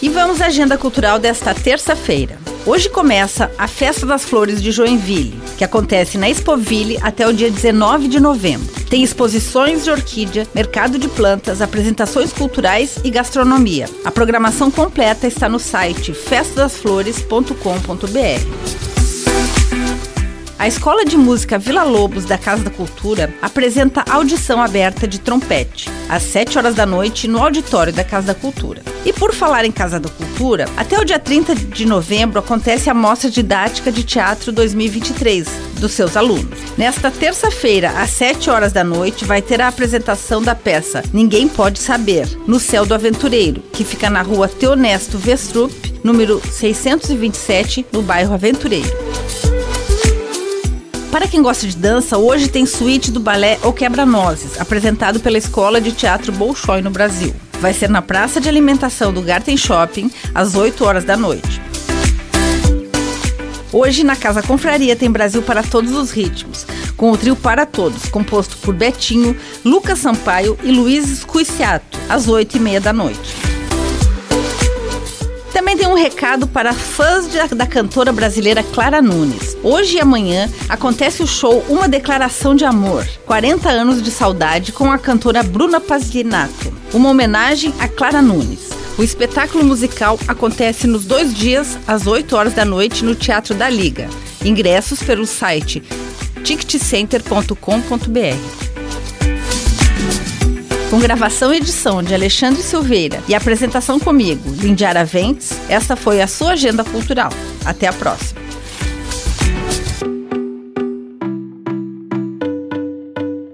E vamos à agenda cultural desta terça-feira. Hoje começa a Festa das Flores de Joinville, que acontece na Expoville até o dia 19 de novembro. Tem exposições de orquídea, mercado de plantas, apresentações culturais e gastronomia. A programação completa está no site festadasflores.com.br. A Escola de Música Vila Lobos da Casa da Cultura apresenta audição aberta de trompete, às 7 horas da noite, no auditório da Casa da Cultura. E por falar em Casa da Cultura, até o dia 30 de novembro acontece a Mostra Didática de Teatro 2023 dos seus alunos. Nesta terça-feira, às 7 horas da noite, vai ter a apresentação da peça Ninguém Pode Saber, no Céu do Aventureiro, que fica na rua Teonesto Vestrup, número 627, no bairro Aventureiro. Para quem gosta de dança, hoje tem suíte do balé O Quebra-Nozes, apresentado pela Escola de Teatro Bolshoi no Brasil. Vai ser na praça de alimentação do Garten Shopping, às 8 horas da noite. Hoje, na Casa Confraria, tem Brasil para todos os ritmos, com o trio Para Todos, composto por Betinho, Lucas Sampaio e Luiz Scuiciato, às 8 e meia da noite. Também tem um recado para fãs de, da cantora brasileira Clara Nunes. Hoje e amanhã acontece o show Uma Declaração de Amor, 40 anos de saudade com a cantora Bruna Pazinato. Uma homenagem a Clara Nunes. O espetáculo musical acontece nos dois dias, às 8 horas da noite, no Teatro da Liga. Ingressos pelo site ticketcenter.com.br. Com gravação e edição de Alexandre Silveira e apresentação comigo, Lindiara Ventes, esta foi a sua agenda cultural. Até a próxima.